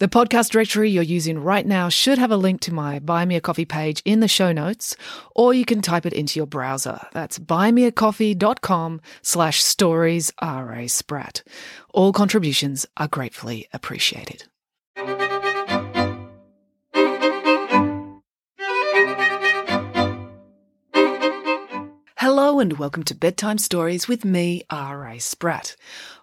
The podcast directory you're using right now should have a link to my Buy Me a Coffee page in the show notes, or you can type it into your browser. That's buymeacoffee.com slash stories R.A. Spratt. All contributions are gratefully appreciated. Hello and welcome to Bedtime Stories with me, R.A. Spratt.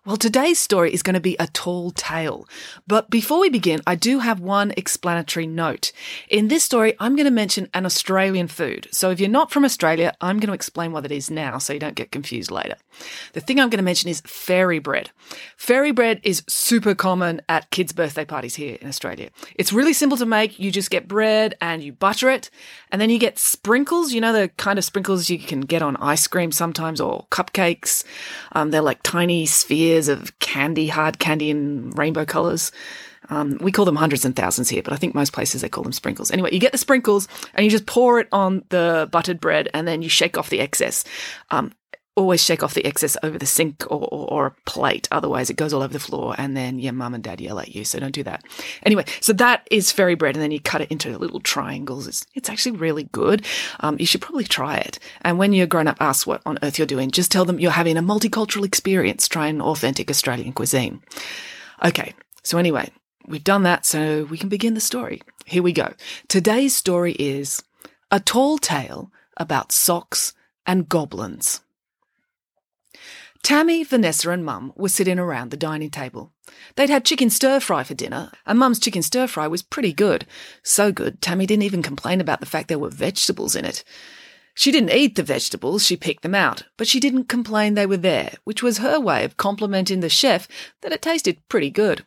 Well, today's story is going to be a tall tale. But before we begin, I do have one explanatory note. In this story, I'm going to mention an Australian food. So if you're not from Australia, I'm going to explain what it is now so you don't get confused later. The thing I'm going to mention is fairy bread. Fairy bread is super common at kids' birthday parties here in Australia. It's really simple to make. You just get bread and you butter it, and then you get sprinkles. You know, the kind of sprinkles you can get on ice cream sometimes or cupcakes. Um, they're like tiny spheres of candy, hard candy in rainbow colors. Um, we call them hundreds and thousands here, but I think most places they call them sprinkles. Anyway, you get the sprinkles and you just pour it on the buttered bread and then you shake off the excess. Um, always shake off the excess over the sink or, or, or, a plate. Otherwise, it goes all over the floor and then your mum and dad yell at you. So don't do that. Anyway, so that is fairy bread. And then you cut it into little triangles. It's, it's actually really good. Um, you should probably try it. And when your grown up asks what on earth you're doing, just tell them you're having a multicultural experience. Try an authentic Australian cuisine. Okay. So anyway, we've done that. So we can begin the story. Here we go. Today's story is a tall tale about socks and goblins. Tammy, Vanessa, and Mum were sitting around the dining table. They'd had chicken stir fry for dinner, and Mum's chicken stir fry was pretty good. So good, Tammy didn't even complain about the fact there were vegetables in it. She didn't eat the vegetables, she picked them out, but she didn't complain they were there, which was her way of complimenting the chef that it tasted pretty good.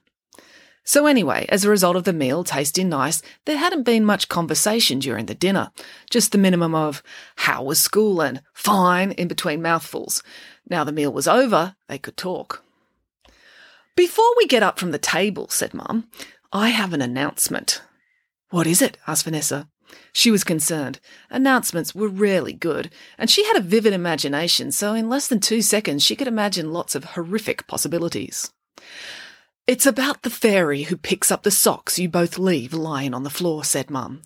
So, anyway, as a result of the meal tasting nice, there hadn't been much conversation during the dinner. Just the minimum of, how was school and fine in between mouthfuls. Now the meal was over, they could talk. Before we get up from the table, said Mum, I have an announcement. What is it? asked Vanessa. She was concerned. Announcements were rarely good, and she had a vivid imagination, so in less than two seconds she could imagine lots of horrific possibilities. It's about the fairy who picks up the socks you both leave lying on the floor, said Mum.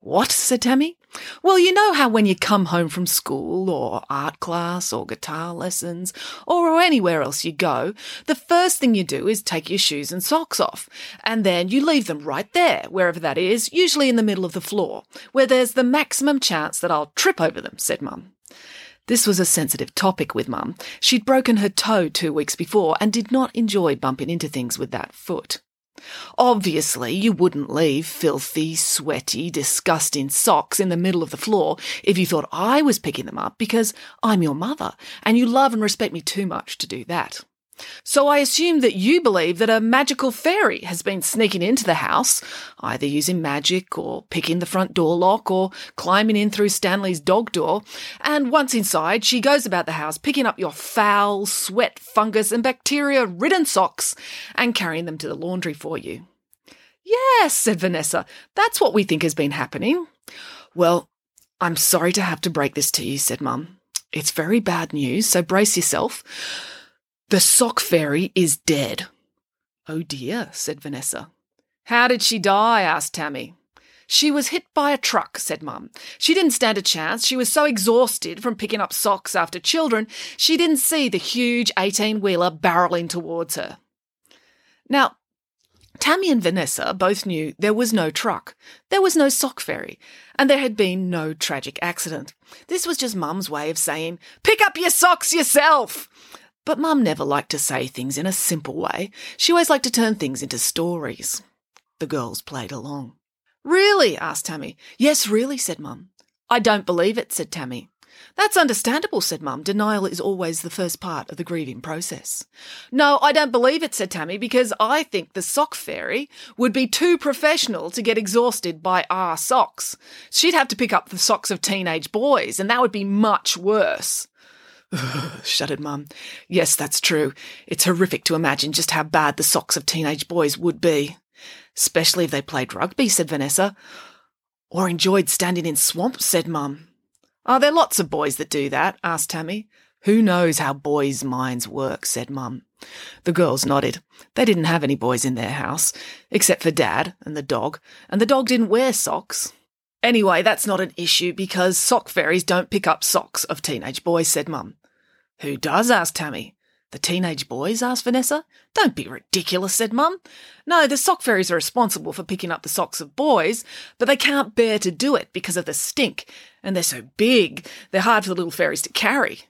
What? said Tammy. Well, you know how when you come home from school or art class or guitar lessons or anywhere else you go, the first thing you do is take your shoes and socks off. And then you leave them right there, wherever that is, usually in the middle of the floor, where there's the maximum chance that I'll trip over them, said Mum. This was a sensitive topic with Mum. She'd broken her toe two weeks before and did not enjoy bumping into things with that foot. Obviously, you wouldn't leave filthy, sweaty, disgusting socks in the middle of the floor if you thought I was picking them up because I'm your mother and you love and respect me too much to do that. So I assume that you believe that a magical fairy has been sneaking into the house, either using magic or picking the front door lock or climbing in through Stanley's dog door. And once inside, she goes about the house picking up your foul, sweat, fungus, and bacteria ridden socks and carrying them to the laundry for you. Yes, said Vanessa. That's what we think has been happening. Well, I'm sorry to have to break this to you, said Mum. It's very bad news, so brace yourself. The sock fairy is dead. Oh dear, said Vanessa. How did she die? asked Tammy. She was hit by a truck, said Mum. She didn't stand a chance. She was so exhausted from picking up socks after children, she didn't see the huge 18 wheeler barreling towards her. Now, Tammy and Vanessa both knew there was no truck, there was no sock fairy, and there had been no tragic accident. This was just Mum's way of saying, Pick up your socks yourself! But Mum never liked to say things in a simple way. She always liked to turn things into stories. The girls played along. Really? asked Tammy. Yes, really, said Mum. I don't believe it, said Tammy. That's understandable, said Mum. Denial is always the first part of the grieving process. No, I don't believe it, said Tammy, because I think the sock fairy would be too professional to get exhausted by our socks. She'd have to pick up the socks of teenage boys, and that would be much worse. shuddered Mum. Yes, that's true. It's horrific to imagine just how bad the socks of teenage boys would be. Especially if they played rugby, said Vanessa. Or enjoyed standing in swamps, said Mum. Oh, are there lots of boys that do that? asked Tammy. Who knows how boys' minds work, said Mum. The girls nodded. They didn't have any boys in their house, except for Dad and the dog, and the dog didn't wear socks. Anyway, that's not an issue because sock fairies don't pick up socks of teenage boys, said Mum. Who does? asked Tammy. The teenage boys? asked Vanessa. Don't be ridiculous, said Mum. No, the sock fairies are responsible for picking up the socks of boys, but they can't bear to do it because of the stink, and they're so big, they're hard for the little fairies to carry.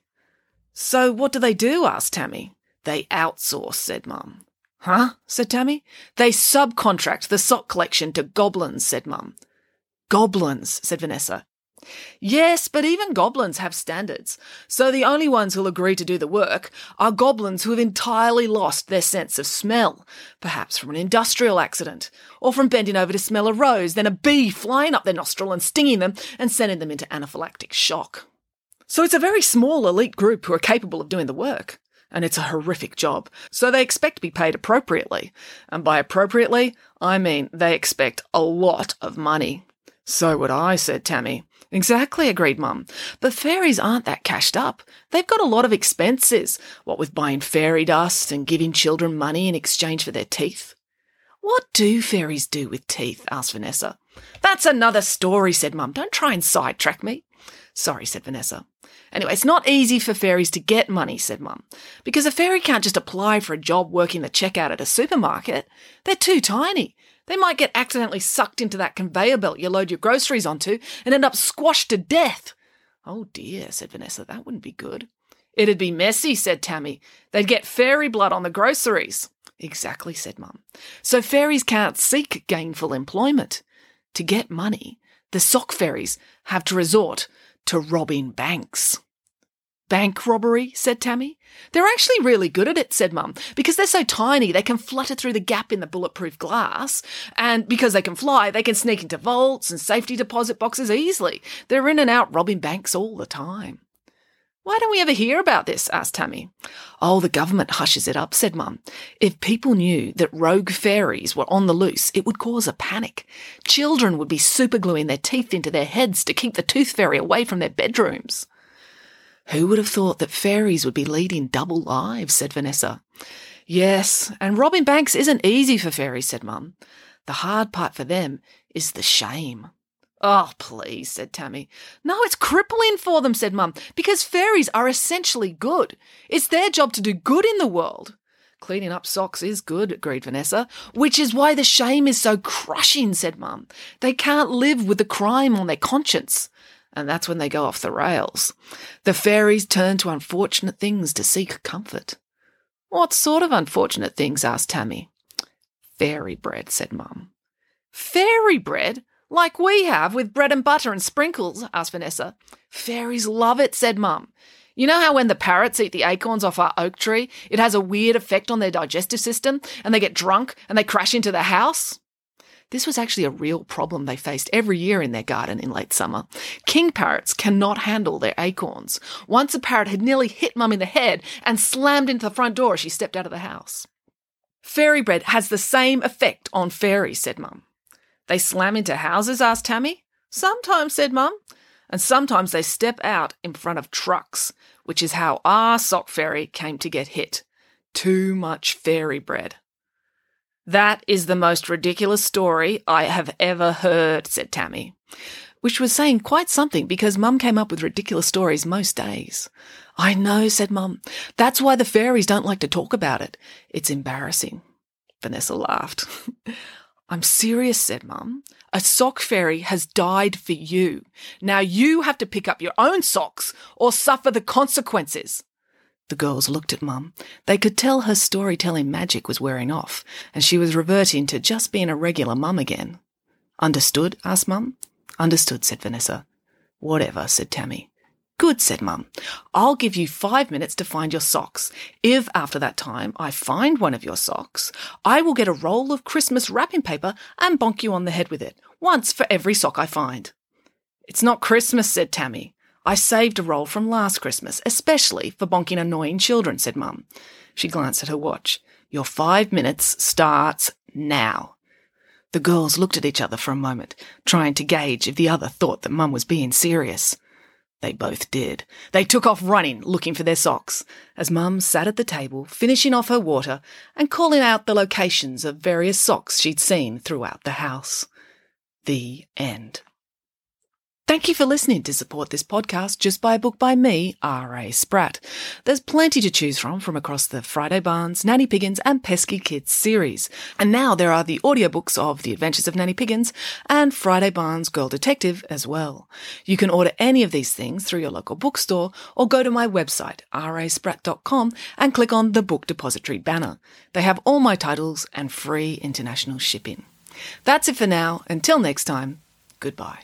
So what do they do? asked Tammy. They outsource, said Mum. Huh? said Tammy. They subcontract the sock collection to goblins, said Mum. Goblins, said Vanessa. Yes, but even goblins have standards. So the only ones who'll agree to do the work are goblins who have entirely lost their sense of smell, perhaps from an industrial accident, or from bending over to smell a rose, then a bee flying up their nostril and stinging them and sending them into anaphylactic shock. So it's a very small elite group who are capable of doing the work. And it's a horrific job. So they expect to be paid appropriately. And by appropriately, I mean they expect a lot of money. So would I, said Tammy. Exactly, agreed Mum. But fairies aren't that cashed up. They've got a lot of expenses, what with buying fairy dust and giving children money in exchange for their teeth. What do fairies do with teeth? asked Vanessa. That's another story, said Mum. Don't try and sidetrack me. Sorry, said Vanessa. Anyway, it's not easy for fairies to get money, said Mum, because a fairy can't just apply for a job working the checkout at a supermarket. They're too tiny. They might get accidentally sucked into that conveyor belt you load your groceries onto and end up squashed to death. Oh dear, said Vanessa, that wouldn't be good. It'd be messy, said Tammy. They'd get fairy blood on the groceries. Exactly, said Mum. So fairies can't seek gainful employment. To get money, the sock fairies have to resort to robbing banks. Bank robbery, said Tammy. They're actually really good at it, said Mum, because they're so tiny they can flutter through the gap in the bulletproof glass, and because they can fly, they can sneak into vaults and safety deposit boxes easily. They're in and out robbing banks all the time. Why don't we ever hear about this? asked Tammy. Oh, the government hushes it up, said Mum. If people knew that rogue fairies were on the loose, it would cause a panic. Children would be supergluing their teeth into their heads to keep the tooth fairy away from their bedrooms. Who would have thought that fairies would be leading double lives? said Vanessa. Yes, and robbing banks isn't easy for fairies, said Mum. The hard part for them is the shame. Oh, please, said Tammy. No, it's crippling for them, said Mum, because fairies are essentially good. It's their job to do good in the world. Cleaning up socks is good, agreed Vanessa, which is why the shame is so crushing, said Mum. They can't live with the crime on their conscience and that's when they go off the rails. The fairies turn to unfortunate things to seek comfort. What sort of unfortunate things? asked Tammy. Fairy bread, said Mum. Fairy bread? Like we have with bread and butter and sprinkles? asked Vanessa. Fairies love it, said Mum. You know how when the parrots eat the acorns off our oak tree, it has a weird effect on their digestive system and they get drunk and they crash into the house? This was actually a real problem they faced every year in their garden in late summer. King parrots cannot handle their acorns. Once a parrot had nearly hit Mum in the head and slammed into the front door as she stepped out of the house. Fairy bread has the same effect on fairies, said Mum. They slam into houses? asked Tammy. Sometimes, said Mum. And sometimes they step out in front of trucks, which is how our sock fairy came to get hit. Too much fairy bread. That is the most ridiculous story I have ever heard, said Tammy. Which was saying quite something because Mum came up with ridiculous stories most days. I know, said Mum. That's why the fairies don't like to talk about it. It's embarrassing. Vanessa laughed. I'm serious, said Mum. A sock fairy has died for you. Now you have to pick up your own socks or suffer the consequences. The girls looked at Mum. They could tell her storytelling magic was wearing off, and she was reverting to just being a regular mum again. Understood? asked Mum. Understood, said Vanessa. Whatever, said Tammy. Good, said Mum. I'll give you five minutes to find your socks. If after that time I find one of your socks, I will get a roll of Christmas wrapping paper and bonk you on the head with it, once for every sock I find. It's not Christmas, said Tammy. I saved a roll from last Christmas, especially for bonking annoying children, said Mum. She glanced at her watch. Your five minutes starts now. The girls looked at each other for a moment, trying to gauge if the other thought that Mum was being serious. They both did. They took off running, looking for their socks, as Mum sat at the table, finishing off her water and calling out the locations of various socks she'd seen throughout the house. The end. Thank you for listening to support this podcast just buy a book by me, R.A. Spratt. There's plenty to choose from from across the Friday Barnes, Nanny Piggins and Pesky Kids series. And now there are the audiobooks of The Adventures of Nanny Piggins and Friday Barnes Girl Detective as well. You can order any of these things through your local bookstore or go to my website, raspratt.com and click on the Book Depository banner. They have all my titles and free international shipping. That's it for now. Until next time, goodbye.